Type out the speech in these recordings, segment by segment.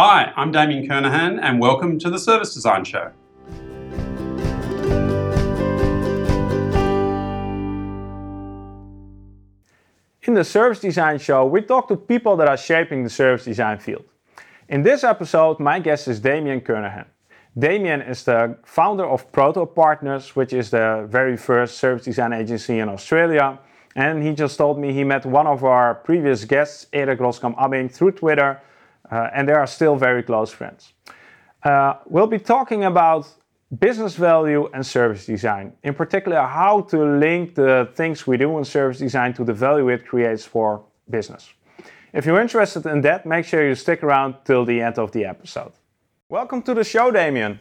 Hi, I'm Damien Kernahan, and welcome to the Service Design Show. In the Service Design Show, we talk to people that are shaping the service design field. In this episode, my guest is Damien Kernahan. Damien is the founder of Proto Partners, which is the very first service design agency in Australia. And he just told me he met one of our previous guests, Erik Roscam Abbing, through Twitter uh, and they are still very close friends. Uh, we'll be talking about business value and service design. In particular, how to link the things we do in service design to the value it creates for business. If you're interested in that, make sure you stick around till the end of the episode. Welcome to the show, Damien.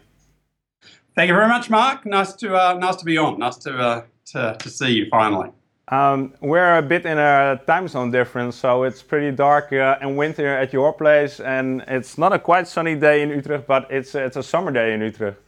Thank you very much, Marc. Nice to uh, nice to be on. Nice to, uh, to to see you finally. Um, we're a bit in a time zone difference, so it's pretty dark uh, and winter at your place, and it's not a quite sunny day in Utrecht, but it's it's a summer day in Utrecht.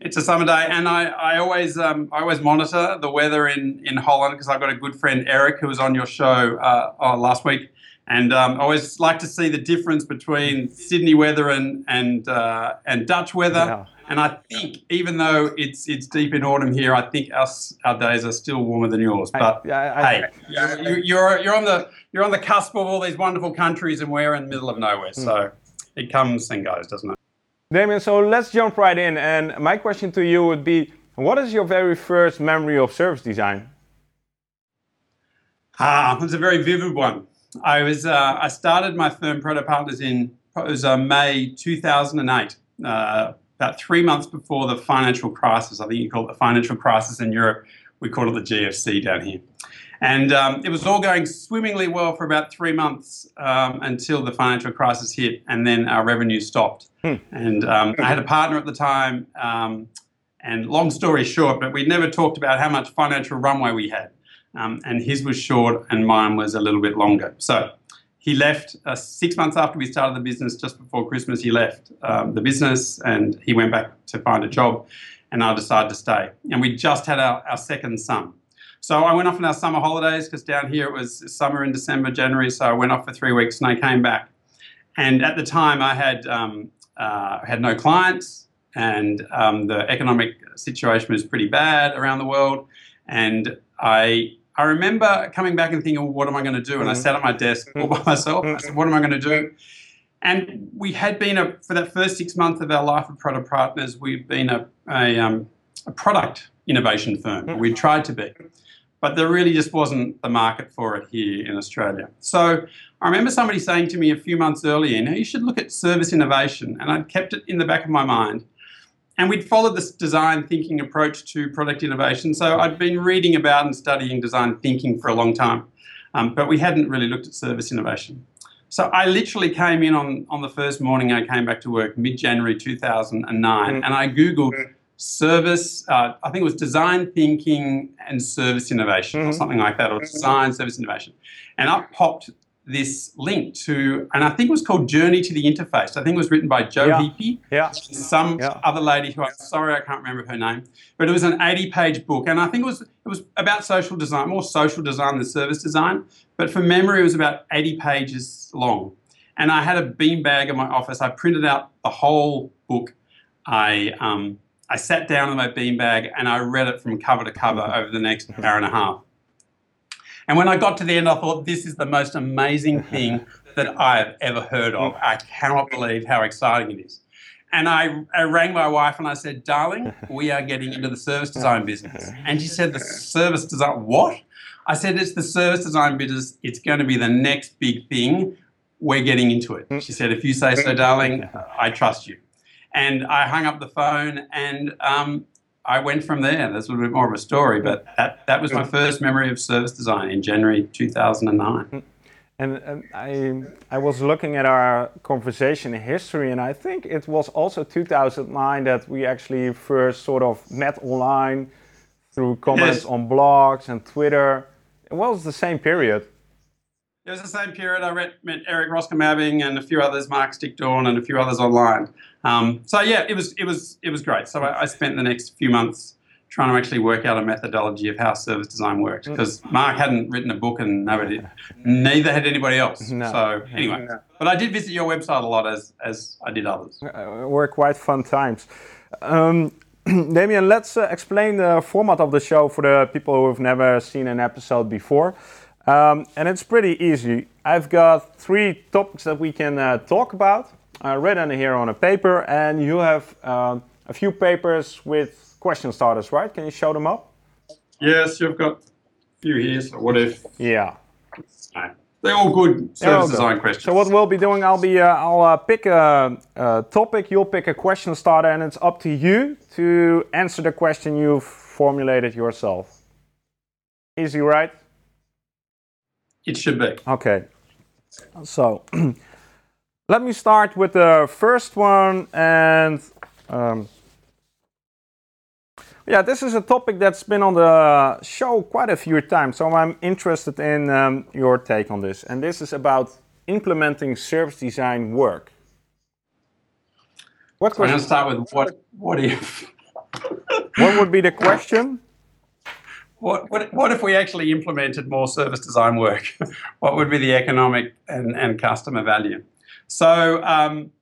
It's a summer day, and I, I always um, I always monitor the weather in, in Holland because I've got a good friend Eric who was on your show uh, uh, last week, and um, I always like to see the difference between Sydney weather and and uh, and Dutch weather. Yeah. And I think even though it's it's deep in autumn here, I think our, our days are still warmer than yours. But I, I, hey, I, you, you're you're on the you're on the cusp of all these wonderful countries, and we're in the middle of nowhere. So mm. it comes and goes, doesn't it? Damien, so let's jump right in. And my question to you would be, what is your very first memory of service design? Ah, it's a very vivid one. I was uh, I started my firm Proto Partners in it was uh, May 2008. Uh, about three months before the financial crisis. I think you call it the financial crisis in Europe. We call it the GFC down here. And um, it was all going swimmingly well for about three months um, until the financial crisis hit, and then our revenue stopped. Hmm. And um, I had a partner at the time, um, and long story short, but we never talked about how much financial runway we had. Um, and his was short, and mine was a little bit longer. So he left uh, six months after we started the business, just before Christmas. He left um, the business and he went back to find a job, and I decided to stay. And we just had our, our second son. So I went off on our summer holidays because down here it was summer in December, January. So I went off for three weeks and I came back. And at the time, I had um, uh, had no clients, and um, the economic situation was pretty bad around the world. And I I remember coming back and thinking, well, what am I going to do? And mm-hmm. I sat at my desk all by myself. I said, what am I going to do? And we had been, a, for that first six months of our life of Proto Partners, we've been a, a, um, a product innovation firm. Mm-hmm. We tried to be. But there really just wasn't the market for it here in Australia. So I remember somebody saying to me a few months earlier, you know, you should look at service innovation. And I'd kept it in the back of my mind. And we'd followed this design thinking approach to product innovation. So I'd been reading about and studying design thinking for a long time, um, but we hadn't really looked at service innovation. So I literally came in on, on the first morning I came back to work, mid January 2009, mm-hmm. and I Googled service, uh, I think it was design thinking and service innovation mm-hmm. or something like that, or design service innovation. And up popped this link to, and I think it was called Journey to the Interface. I think it was written by Joe yeah. Heapy, yeah. some yeah. other lady who I'm sorry I can't remember her name, but it was an 80-page book, and I think it was it was about social design, more social design than service design. But from memory, it was about 80 pages long, and I had a beanbag in my office. I printed out the whole book. I um, I sat down in my beanbag and I read it from cover to cover over the next hour and a half. And when I got to the end, I thought, this is the most amazing thing that I have ever heard of. I cannot believe how exciting it is. And I, I, rang my wife and I said, darling, we are getting into the service design business. And she said, the service design, what? I said, it's the service design business. It's going to be the next big thing. We're getting into it. She said, if you say so, darling, I trust you. And I hung up the phone and um, I went from there. That's a little bit more of a story, but that, that was my first memory of service design in January 2009. Mm. And, and I, I was looking at our conversation history, and I think it was also 2009 that we actually first sort of met online through comments yes. on blogs and Twitter. It was the same period. It was the same period. I met, met Erik Roscam Abbing and a few others, Marc Stickdorn and a few others online. Um, so yeah, it was it was it was great. So I, I, spent the next few months trying to actually work out a methodology of how service design works because Marc hadn't written a book and nobody, neither had anybody else. No. So anyway, but I did visit your website a lot as as I did others. Uh, were quite fun times. Um, Damien, let's uh, explain the format of the show for the people who have never seen an episode before. Um, and it's pretty easy. I've got three topics that we can uh, talk about, uh, written here on a paper, and you have uh, a few papers with question starters, right? Can you show them up? Yes, you've got a few here. So what if? Yeah. They're all good They're all good. design questions. So what we'll be doing, I'll be, uh, I'll uh, pick a, a topic, you'll pick a question starter, and it's up to you to answer the question you've formulated yourself. Easy, right? It should be. Okay. So let me start with the first one, and um, yeah, this is a topic that's been on the show quite a few times. So I'm interested in um, your take on this, and this is about implementing service design work. What I'm going to start with what what if What would be the question? What, what what if we actually implemented more service design work? what would be the economic and, and customer value? So um,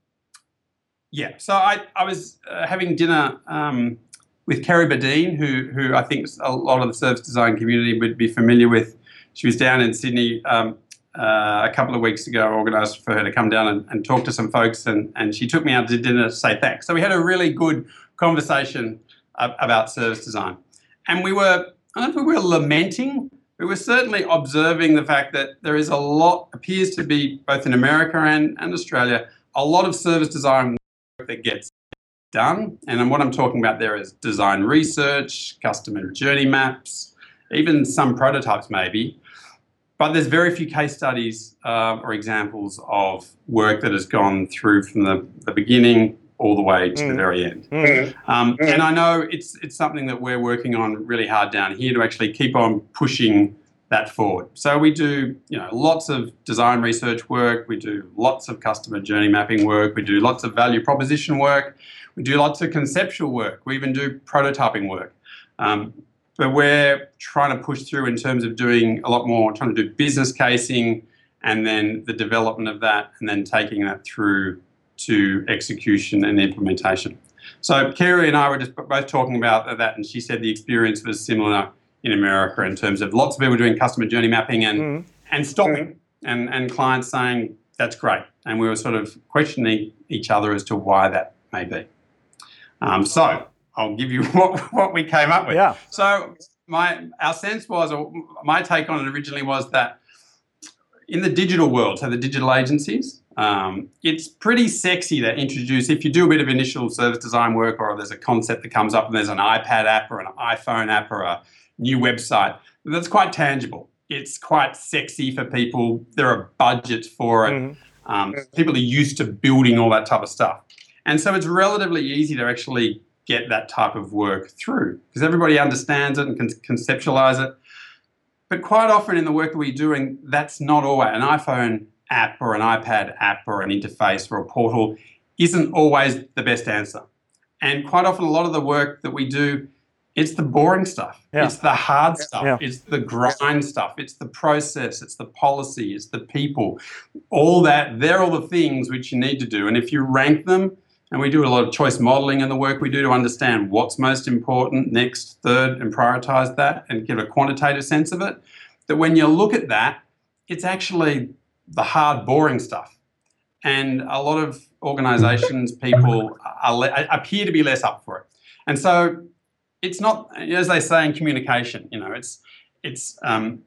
yeah, so I, I was uh, having dinner um, with Kerry Bodine, who who I think a lot of the service design community would be familiar with. She was down in Sydney um, uh, a couple of weeks ago. Organised for her to come down and, and talk to some folks, and, and she took me out to dinner to say thanks. So we had a really good conversation about service design, and we were I don't were lamenting. We were certainly observing the fact that there is a lot appears to be both in America and, and Australia a lot of service design work that gets done. And what I'm talking about there is design research, customer journey maps, even some prototypes maybe. But there's very few case studies uh, or examples of work that has gone through from the, the beginning all the way to the Mm. very end. Mm, Um, and I know it's it's something that we're working on really hard down here to actually keep on pushing that forward. So we do you know lots of design research work, we do lots of customer journey mapping work, we do lots of value proposition work, we do lots of conceptual work, we even do prototyping work. Um, but we're trying to push through in terms of doing a lot more, trying to do business casing and then the development of that and then taking that through to execution and implementation. So Kerry and I were just both talking about that, and she said the experience was similar in America in terms of lots of people doing customer journey mapping and mm, and stopping, and and clients saying that's great, and we were sort of questioning each other as to why that may be. Um, so I'll give you what what we came up with. yeah. So my our sense was, or my take on it originally was that in the digital world, so the digital agencies, um, it's pretty sexy to introduce. If you do a bit of initial service design work, or there's a concept that comes up, and there's an iPad app or an iPhone app or a new website, that's quite tangible. It's quite sexy for people. There are budgets for it. Mhm. Um, people are used to building all that type of stuff. And so it's relatively easy to actually get that type of work through because everybody understands it and can conceptualize it. But quite often in the work that we're doing, that's not always an iPhone app or an iPad app or an interface or a portal isn't always the best answer. And quite often, a lot of the work that we do, it's the boring stuff. Yeah. It's the hard stuff. Yeah. It's the grind stuff. It's the process. It's the policy. It's the people. All that, they're all the things which you need to do. And if you rank them, and we do a lot of choice modeling in the work we do to understand what's most important, next, third, and prioritize that and give a quantitative sense of it. That when you look at that, it's actually the hard, boring stuff. And a lot of organizations, people are, appear to be less up for it. And so it's not, as they say in communication, you know, it's, it's, um,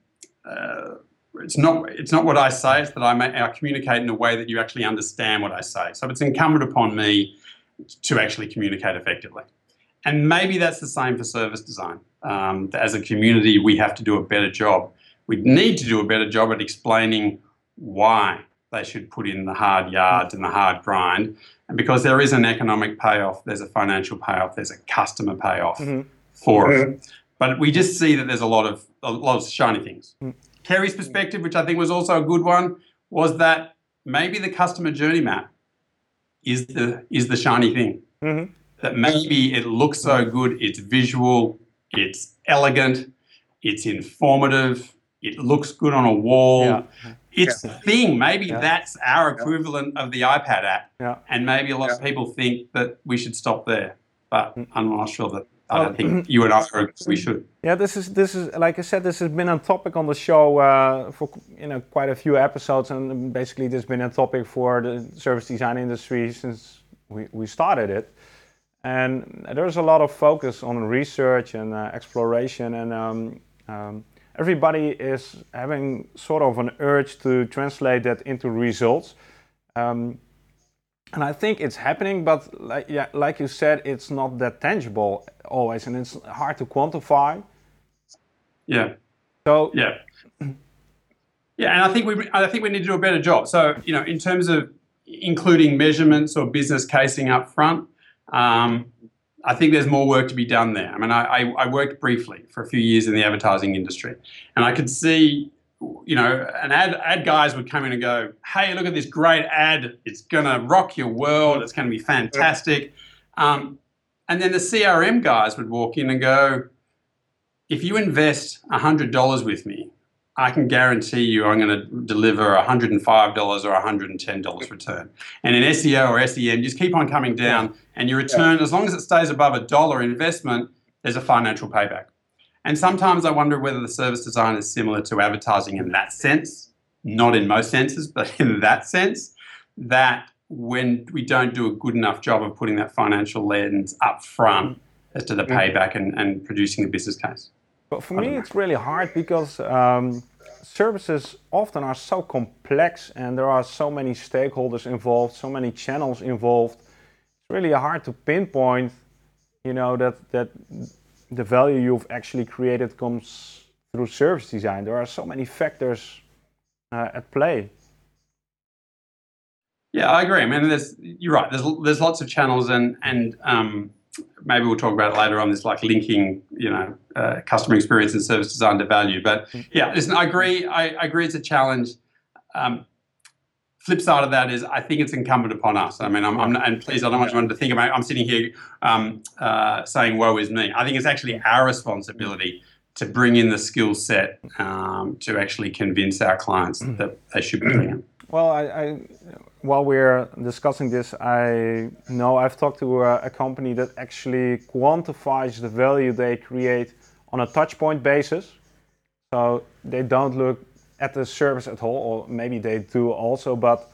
uh, it's not it's not what I say. It's that I, may, I communicate in a way that you actually understand what I say. So it's incumbent upon me to actually communicate effectively. And maybe that's the same for service design. Um, as a community, we have to do a better job. We need to do a better job at explaining why they should put in the hard yards and the hard grind. And because there is an economic payoff, there's a financial payoff, there's a customer payoff Mhm. for it. But we just see that there's a lot of a lot of shiny things. Mm. Kerry's perspective, which I think was also a good one, was that maybe the customer journey map is the is the shiny thing. Mhm. That maybe it looks so good, it's visual, it's elegant, it's informative, it looks good on a wall. Yeah. It's a thing. Maybe Yeah. that's our equivalent of the iPad app. Yeah. And maybe a lot of people think that we should stop there. But Mm. I'm not sure that I don't think you and I we should. Yeah, this is this is like I said, this has been a topic on the show uh, for you know quite a few episodes, and basically this has been a topic for the service design industry since we, we started it. And there's a lot of focus on research and uh, exploration, and um, um, everybody is having sort of an urge to translate that into results. Um, and I think it's happening, but like, yeah, like you said, it's not that tangible always, and it's hard to quantify. Yeah. So Yeah. Yeah, and I think we I think we need to do a better job. So, you know, in terms of including measurements or business casing up front, um, I think there's more work to be done there. I mean, I, I, worked briefly for a few years in the advertising industry, and I could see, you know, an ad ad guys would come in and go, "Hey, look at this great ad! It's gonna rock your world. It's gonna be fantastic." Um, and then the CRM guys would walk in and go, if you invest $100 with me, I can guarantee you I'm going to deliver $105 or $110 return. And in SEO or SEM, just keep on coming down, and your return, as long as it stays above a dollar investment, there's a financial payback. And sometimes I wonder whether the service design is similar to advertising in that sense, not in most senses, but in that sense, that when we don't do a good enough job of putting that financial lens up front mm. as to the mm. payback and, and producing the business case. But for me, it's really hard because um, services often are so complex and there are so many stakeholders involved, so many channels involved. It's really hard to pinpoint, you know, that that the value you've actually created comes through service design. There are so many factors uh, at play. Yeah, I agree. I mean, there's you're right. There's there's lots of channels, and and um, maybe we'll talk about it later on. This like linking, you know, uh, customer experience and service design to value. But yeah, listen, I agree. I, I agree. It's a challenge. Um, flip side of that is, I think it's incumbent upon us. I mean, I'm, I'm and please, I don't want you to think about. I'm sitting here um, uh, saying, "Woe is me." I think it's actually our responsibility to bring in the skill set um, to actually convince our clients that they should be doing it. Well, I, I, while we're discussing this, I know I've talked to a, a, company that actually quantifies the value they create on a touchpoint basis. So they don't look at the service at all, or maybe they do also, but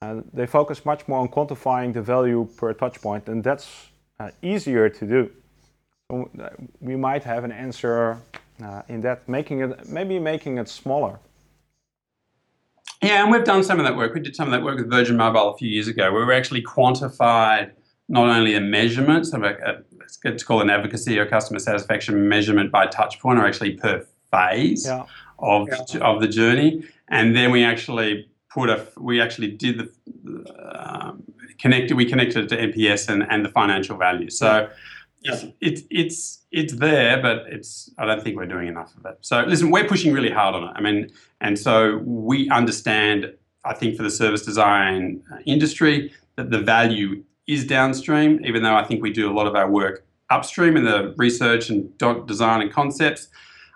uh, they focus much more on quantifying the value per touchpoint, point, and that's uh, easier to do. So uh, we might have an answer uh, in that, making it maybe making it smaller. Yeah, and we've done some of that work. We did some of that work with Virgin Mobile a few years ago, where we actually quantified not only a measurement, sort of a, it's called an advocacy or customer satisfaction measurement by touch point, or actually per phase Yeah. of Yeah. of the journey, and then we actually put a we actually did the um, connected we connected it to NPS and, and the financial value. So it's, it's it's it's there, but it's I don't think we're doing enough of it. So listen, we're pushing really hard on it. I mean, and so we understand. I think for the service design uh, industry that the value is downstream, even though I think we do a lot of our work upstream in the research and design and concepts.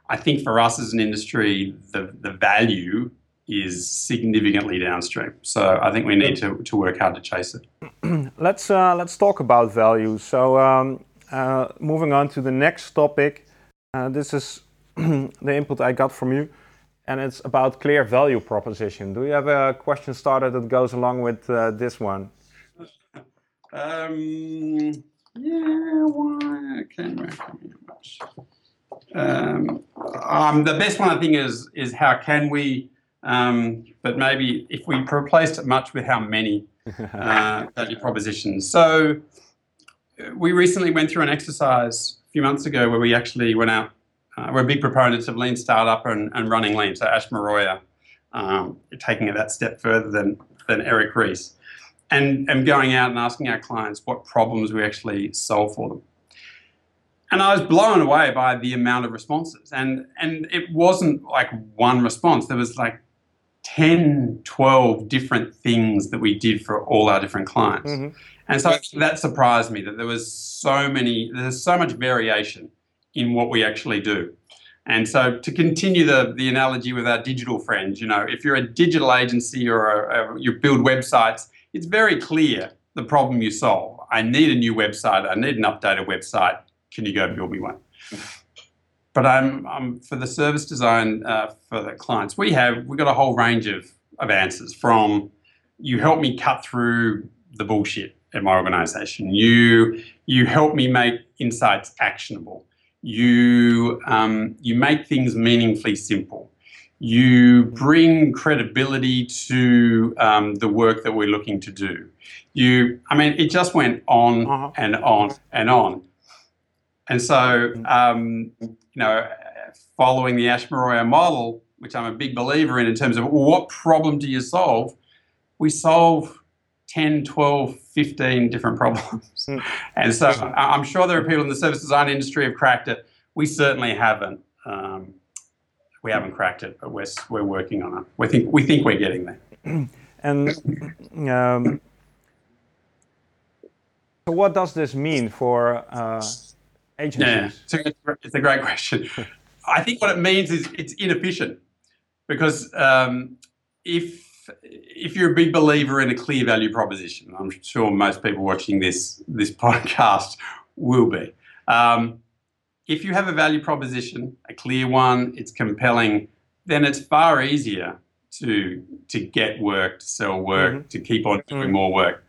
I think for us as an industry, the, the value is significantly downstream. So I think we need to, to work hard to chase it. let's uh, let's talk about value. So um, uh, moving on to the next topic, uh, this is the input I got from you, and it's about clear value proposition. Do you have a question starter that goes along with uh, this one? Um, yeah, why? Can we much? Um, um, the best one I think is is how can we, um, but maybe if we replaced it much with how many uh, value propositions. So we recently went through an exercise a few months ago where we actually went out. Uh, we're big proponents of lean startup and, and running lean. So Ash Maurya um, taking it that step further than than Eric Ries and, and going out and asking our clients what problems we actually solve for them. And I was blown away by the amount of responses. And, and it wasn't like one response, there was like 10, 12 different things that we did for all our different clients. Mhm. And so that surprised me that there was so many, there's so much variation in what we actually do. And so, to continue the, the analogy with our digital friends, you know, if you're a digital agency or a, a, you build websites, it's very clear the problem you solve. I need a new website. I need an updated website. Can you go build me one? But I'm, I'm for the service design uh, for the clients we have. We've got a whole range of, of answers from you help me cut through the bullshit at my organization. You you help me make insights actionable. You um, you make things meaningfully simple. You bring credibility to um, the work that we're looking to do. You, I mean, it just went on Uh-huh. and on and on. And so, um, you know, following the Ash Maurya model, which I'm a big believer in, in terms of what problem do you solve? We solve 10, 12, 15 different problems. Mm. And so I'm sure there are people in the service design industry have cracked it. We certainly haven't. Um, we haven't cracked it, but we're, we're working on it. We think, we think we're getting there. And um, so, what does this mean for uh, Yeah, it's a, it's a great question. I think what it means is it's inefficient because um, if if you're a big believer in a clear value proposition, I'm sure most people watching this this podcast will be. Um, if you have a value proposition, a clear one, it's compelling, then it's far easier to to get work, to sell work, to keep on doing Mhm. more work.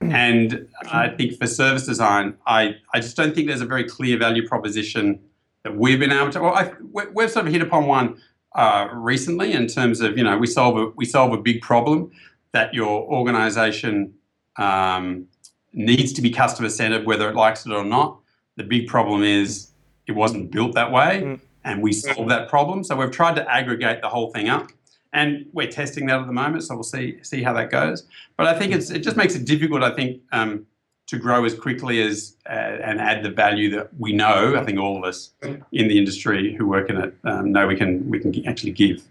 And I think for service design, I, I just don't think there's a very clear value proposition that we've been able to. Well, I, we've sort of hit upon one uh, recently in terms of you know we solve a we solve a big problem that your organisation um, needs to be customer centered, whether it likes it or not. The big problem is it wasn't built that way, Mm. and we solve that problem. So we've tried to aggregate the whole thing up, and we're testing that at the moment. So we'll see see how that goes. But I think it's it just makes it difficult. I think um, to grow as quickly as uh, and add the value that we know. I think all of us in the industry who work in it um, know we can we can actually give.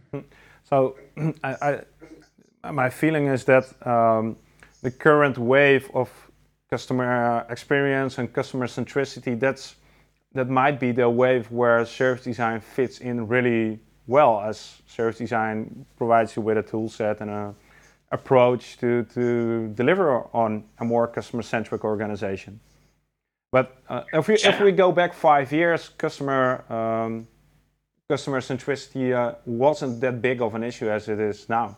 So, I, I, my feeling is that um, the current wave of customer experience and customer centricity that's that might be the wave where service design fits in really well as service design provides you with a tool set and a approach to, to deliver on a more customer centric organization. But uh, if we if we go back five years, customer um, customer centricity uh, wasn't that big of an issue as it is now.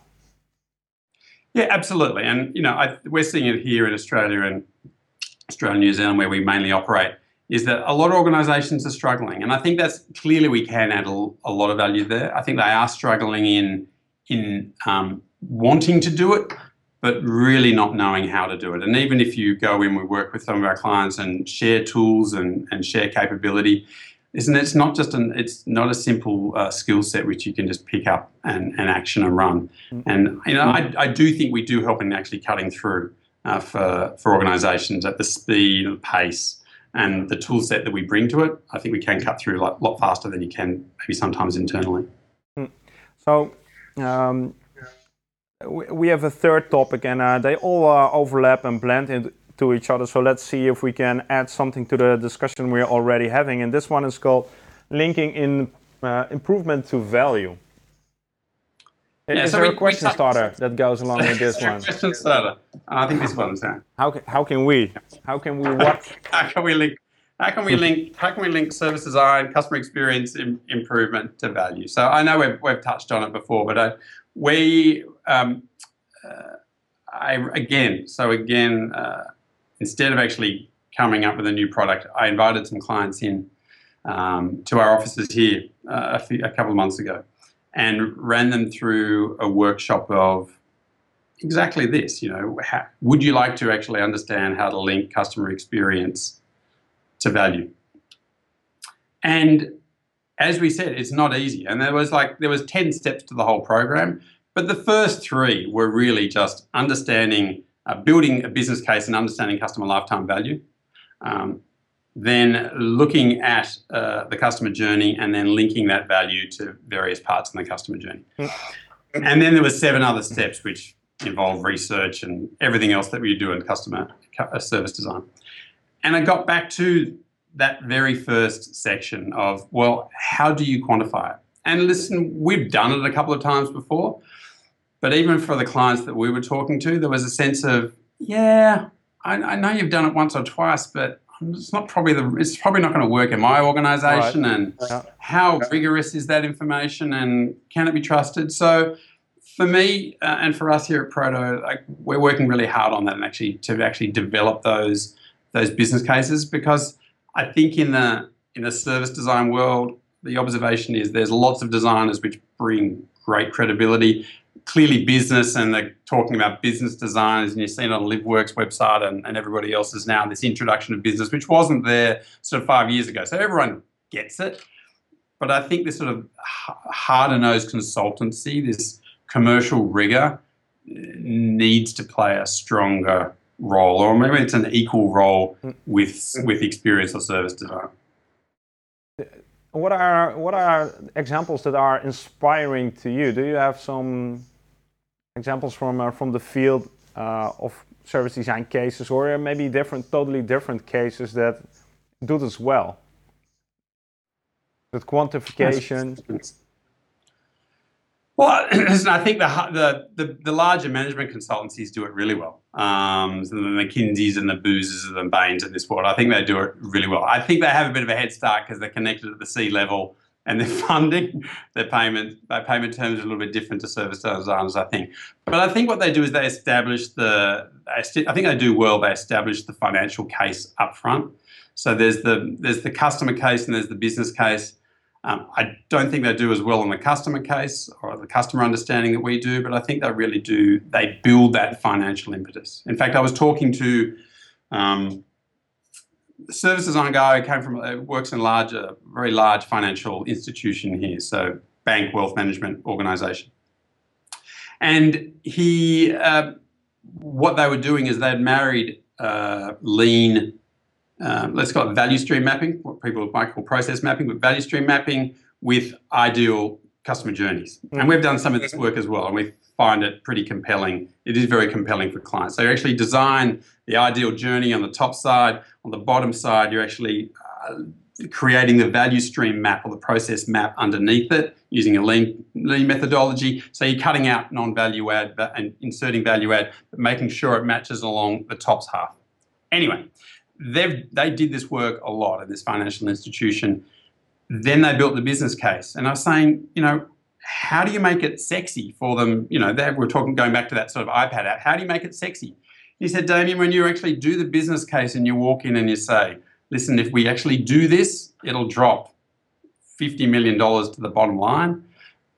Yeah, absolutely. And you know, I, we're seeing it here in Australia and Australia and New Zealand, where we mainly operate, is that a lot of organisations are struggling, and I think that's clearly we can add a, a lot of value there. I think they are struggling in in um, wanting to do it, but really not knowing how to do it. And even if you go in, we work with some of our clients and share tools and, and share capability. Isn't? It's not just an. It's not a simple uh, skill set which you can just pick up and, and action and run. And you know, I, I do think we do help in actually cutting through uh, for for organisations at the speed and pace and the tool set that we bring to it. I think we can cut through a lot, lot faster than you can maybe sometimes internally. So um, we, we have a third topic, and uh, they all uh, overlap and blend into each other. So let's see if we can add something to the discussion we're already having. And this one is called linking in uh, improvement to value. Yeah, is so there we- a question touched- starter that goes along with this one? Question starter. And I think this one's uh, How, ca- how can we? How can we what? how can we link how can we link how can we link service design customer experience Im- improvement to value so i know we've, we've touched on it before but uh, we um, uh, i again so again uh, instead of actually coming up with a new product i invited some clients in um, to our offices here uh, a, few, a couple of months ago and ran them through a workshop of exactly this you know how, would you like to actually understand how to link customer experience to value. And as we said, it's not easy. And there was like there was 10 steps to the whole program, but the first three were really just understanding, uh, building a business case and understanding customer lifetime value. Um, then looking at uh, the customer journey and then linking that value to various parts in the customer journey. And then there were seven other steps which involve research and everything else that we do in customer cu- uh, service design. And I got back to that very first section of, well, how do you quantify it? And listen, we've done it a couple of times before, but even for the clients that we were talking to, there was a sense of, yeah, I, I know you've done it once or twice, but it's not probably the it's probably not going to work in my organization right. and yeah. how rigorous is that information and can it be trusted so for me uh, and for us here at proto like we're working really hard on that and actually to actually develop those those business cases because i think in the in the service design world the observation is there's lots of designers which bring great credibility clearly business and they're talking about business designers and you've seen it on Livework's website and, and everybody else is now this introduction of business, which wasn't there sort of five years ago. So everyone gets it. But I think this sort of harder nosed consultancy, this commercial rigor, needs to play a stronger role, or maybe it's an equal role hmm. with with experience or service design. What are what are examples that are inspiring to you? Do you have some examples from uh, from the field uh, of service design cases, or maybe different, totally different cases that do this well? That quantification. Well, I think the, the, the larger management consultancies do it really well. Um, so the McKinseys and the Boozers and the Bains of this world, I think they do it really well. I think they have a bit of a head start because they're connected at the C level and their funding, their payment, their payment terms are a little bit different to service designers, I think. But I think what they do is they establish the, I think they do well. They establish the financial case up front. So there's the there's the customer case and there's the business case. Um, I don't think they do as well in the customer case or the customer understanding that we do, but I think they really do. They build that financial impetus. In fact, I was talking to um, service design guy who came from works in a large, very large financial institution here, so bank, wealth management organization, and he. Uh, what they were doing is they'd married uh, lean um, let's call it value stream mapping, what people might call process mapping, but value stream mapping with ideal customer journeys. Mm-hmm. And we've done some of this work as well, and we find it pretty compelling. It is very compelling for clients. So you actually design the ideal journey on the top side. On the bottom side, you're actually uh, creating the value stream map or the process map underneath it using a lean, lean methodology. So you're cutting out non-value add and inserting value add, but making sure it matches along the top half. Anyway, they they did this work a lot at this financial institution. Then they built the business case, and I was saying, you know, how do you make it sexy for them? You know, they were talking going back to that sort of iPad app. How do you make it sexy? He said, Damien, when you actually do the business case and you walk in and you say, listen, if we actually do this, it'll drop $50 million to the bottom line.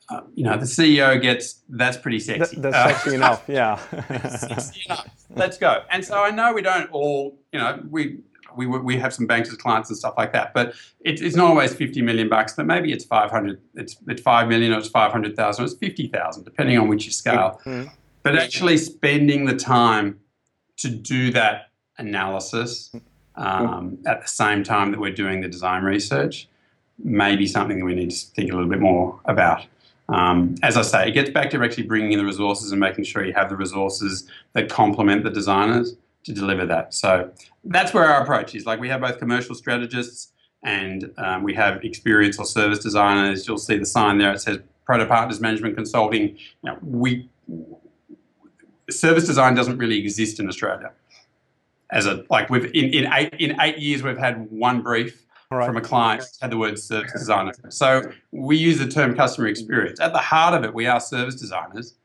Uh, you know, the CEO gets that's pretty sexy. that's uh, sexy enough, yeah. sexy enough. Let's go. And so I know we don't all, you know, we we we have some banks as clients and stuff like that, but it, it's not always fifty million bucks. But maybe it's five hundred. It's it's five million or it's five hundred thousand. It's fifty thousand, depending on which you scale. Mm-hmm. But actually spending the time to do that analysis um, at the same time that we're doing the design research may be something that we need to think a little bit more about. Um, as I say, it gets back to actually bringing in the resources and making sure you have the resources that complement the designers to deliver that. So that's where our approach is. Like we have both commercial strategists and um, we have experience or service designers. You'll see the sign there. It says Proto Partners Management Consulting. We service design doesn't really exist in Australia. As a like we've in, in eight in eight years we've had one brief right. from a client had the word service designer. So we use the term customer experience. At the heart of it, we are service designers,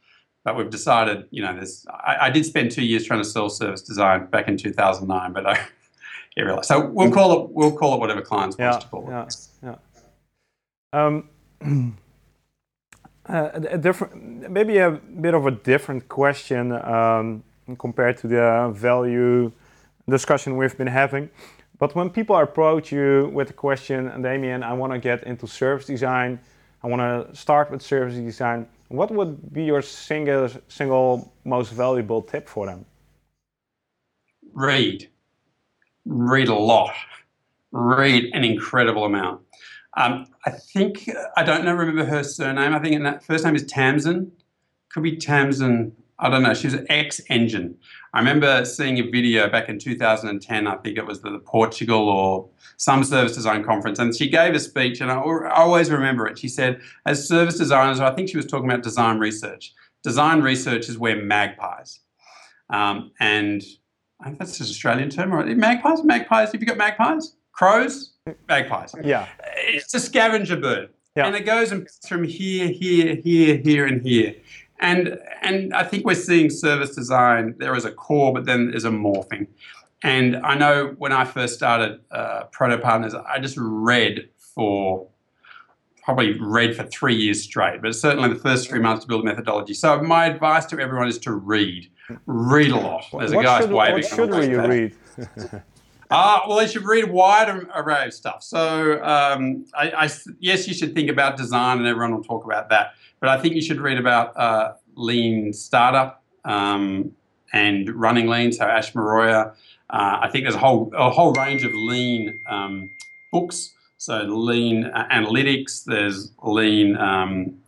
but we've decided, you know, this. I, I did spend two years trying to sell service design back in 2009, but I yeah, really. So we'll call it we'll call it whatever clients yeah, want to call it. Yeah, yeah. Um, uh, a different, maybe a bit of a different question um, compared to the value discussion we've been having. But when people approach you with the question, Damien, I want to get into service design, I want to start with service design, what would be your single, single most valuable tip for them? Read. Read a lot. Read an incredible amount. Um, I think, I don't know, remember her surname. I think that first name is Tamsin. Could be Tamsin I don't know. She was ex Engine. I remember seeing a video back in 2010. I think it was the Portugal or some service design conference, and she gave a speech, and I always remember it. She said, "As service designers, I think she was talking about design research. Design research is where magpies, um, and I think that's an Australian term, right? Magpies, magpies. Have you got magpies? Crows, magpies. Yeah, it's a scavenger bird." Yeah. And it goes from here, here, here, here, and here. And and I think we're seeing service design. There is a core, but then there's a morphing. And I know when I first started uh, Proto Partners, I just read for probably read for three years straight, but certainly the first three months to build a methodology. So my advice to everyone is to read. Read a lot. There's what a guy's should, waving. What should we read? Uh, well, you should read a wide array of stuff. So, um, I, I, yes, you should think about design, and everyone will talk about that. But I think you should read about uh, lean startup um, and running lean. So, Ash Maurya. Uh, I think there's a whole a whole range of lean um, books. So, lean uh, analytics. There's lean um,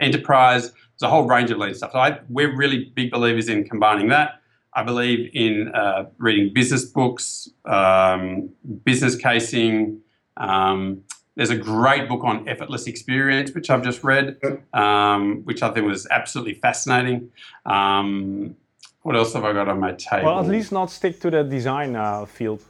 enterprise. There's a whole range of lean stuff. So, I, we're really big believers in combining that. I believe in uh, reading business books, um, business casing. Um, there's a great book on effortless experience, which I've just read, um, which I think was absolutely fascinating. Um, what else have I got on my table? Well, at least not stick to the design uh, field.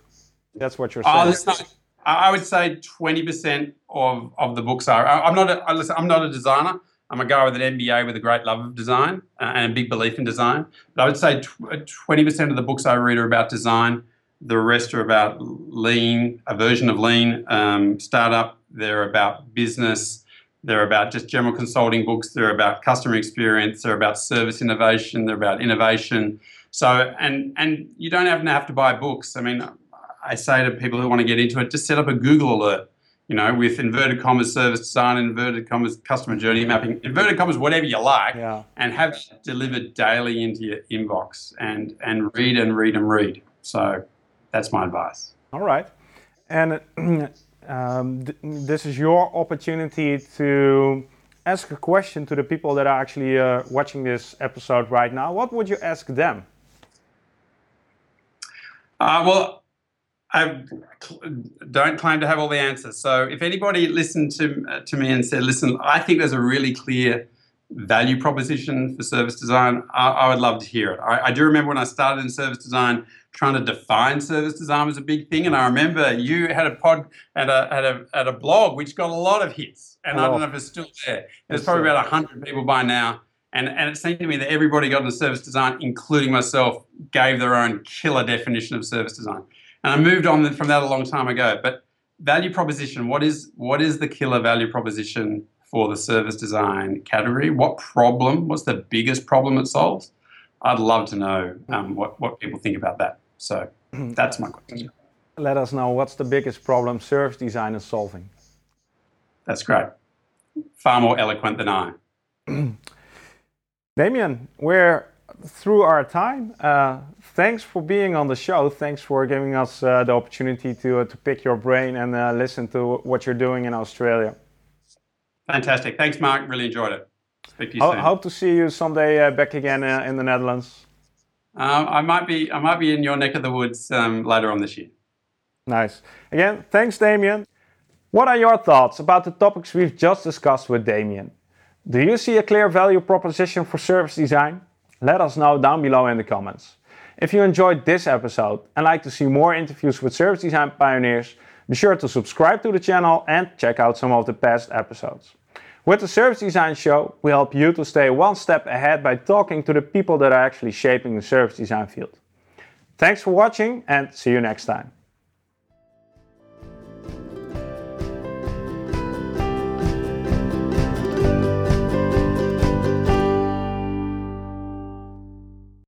That's what you're oh, saying. Not, I would say 20% of, of the books are. I, I'm not. A, listen, I'm not a designer. I'm a guy with an MBA with a great love of design uh, and a big belief in design. But I would say 20% uh, of the books I read are about design. The rest are about lean, a version of lean, um, startup. They're about business. They're about just general consulting books. They're about customer experience. They're about service innovation. They're about innovation. So, and and you don't even have to buy books. I mean, I say to people who want to get into it, just set up a Google alert you know, with inverted commas service design, inverted commas customer journey mapping, inverted commas whatever you like, yeah. and have delivered daily into your inbox and and read and read and read. So that's my advice. All right, and um, th- this is your opportunity to ask a question to the people that are actually uh, watching this episode right now. What would you ask them? Uh, well, I don't claim to have all the answers. So if anybody listened to uh, to me and said, "Listen, I think there's a really clear value proposition for service design," I, I would love to hear it. I, I, do remember when I started in service design, trying to define service design was a big thing, and I remember you had a pod and a had a had a blog which got a lot of hits, and oh. I don't know if it's still there. There's probably about hundred people by now. And, and it seemed to me that everybody got into service design, including myself, gave their own killer definition of service design. And I moved on from that a long time ago. But value proposition, what is what is the killer value proposition for the service design category? What problem? What's the biggest problem it solves? I'd love to know um, what, what people think about that. So that's my question. Let us know what's the biggest problem service design is solving. That's great. Far more eloquent than I. Damien, we're through our time. Uh, thanks for being on the show. Thanks for giving us uh, the opportunity to, uh, to pick your brain and uh, listen to what you're doing in Australia. Fantastic. Thanks, Marc. Really enjoyed it. Speak to you soon. Hope to see you someday uh, back again uh, in the Netherlands. Um, I might be. I might be in your neck of the woods um, later on this year. Nice. Again, thanks, Damien. What are your thoughts about the topics we've just discussed with Damien? Do you see a clear value proposition for service design? Let us know down below in the comments. If you enjoyed this episode and like to see more interviews with service design pioneers, be sure to subscribe to the channel and check out some of the past episodes. With the Service Design Show, we help you to stay one step ahead by talking to the people that are actually shaping the service design field. Thanks for watching and see you next time.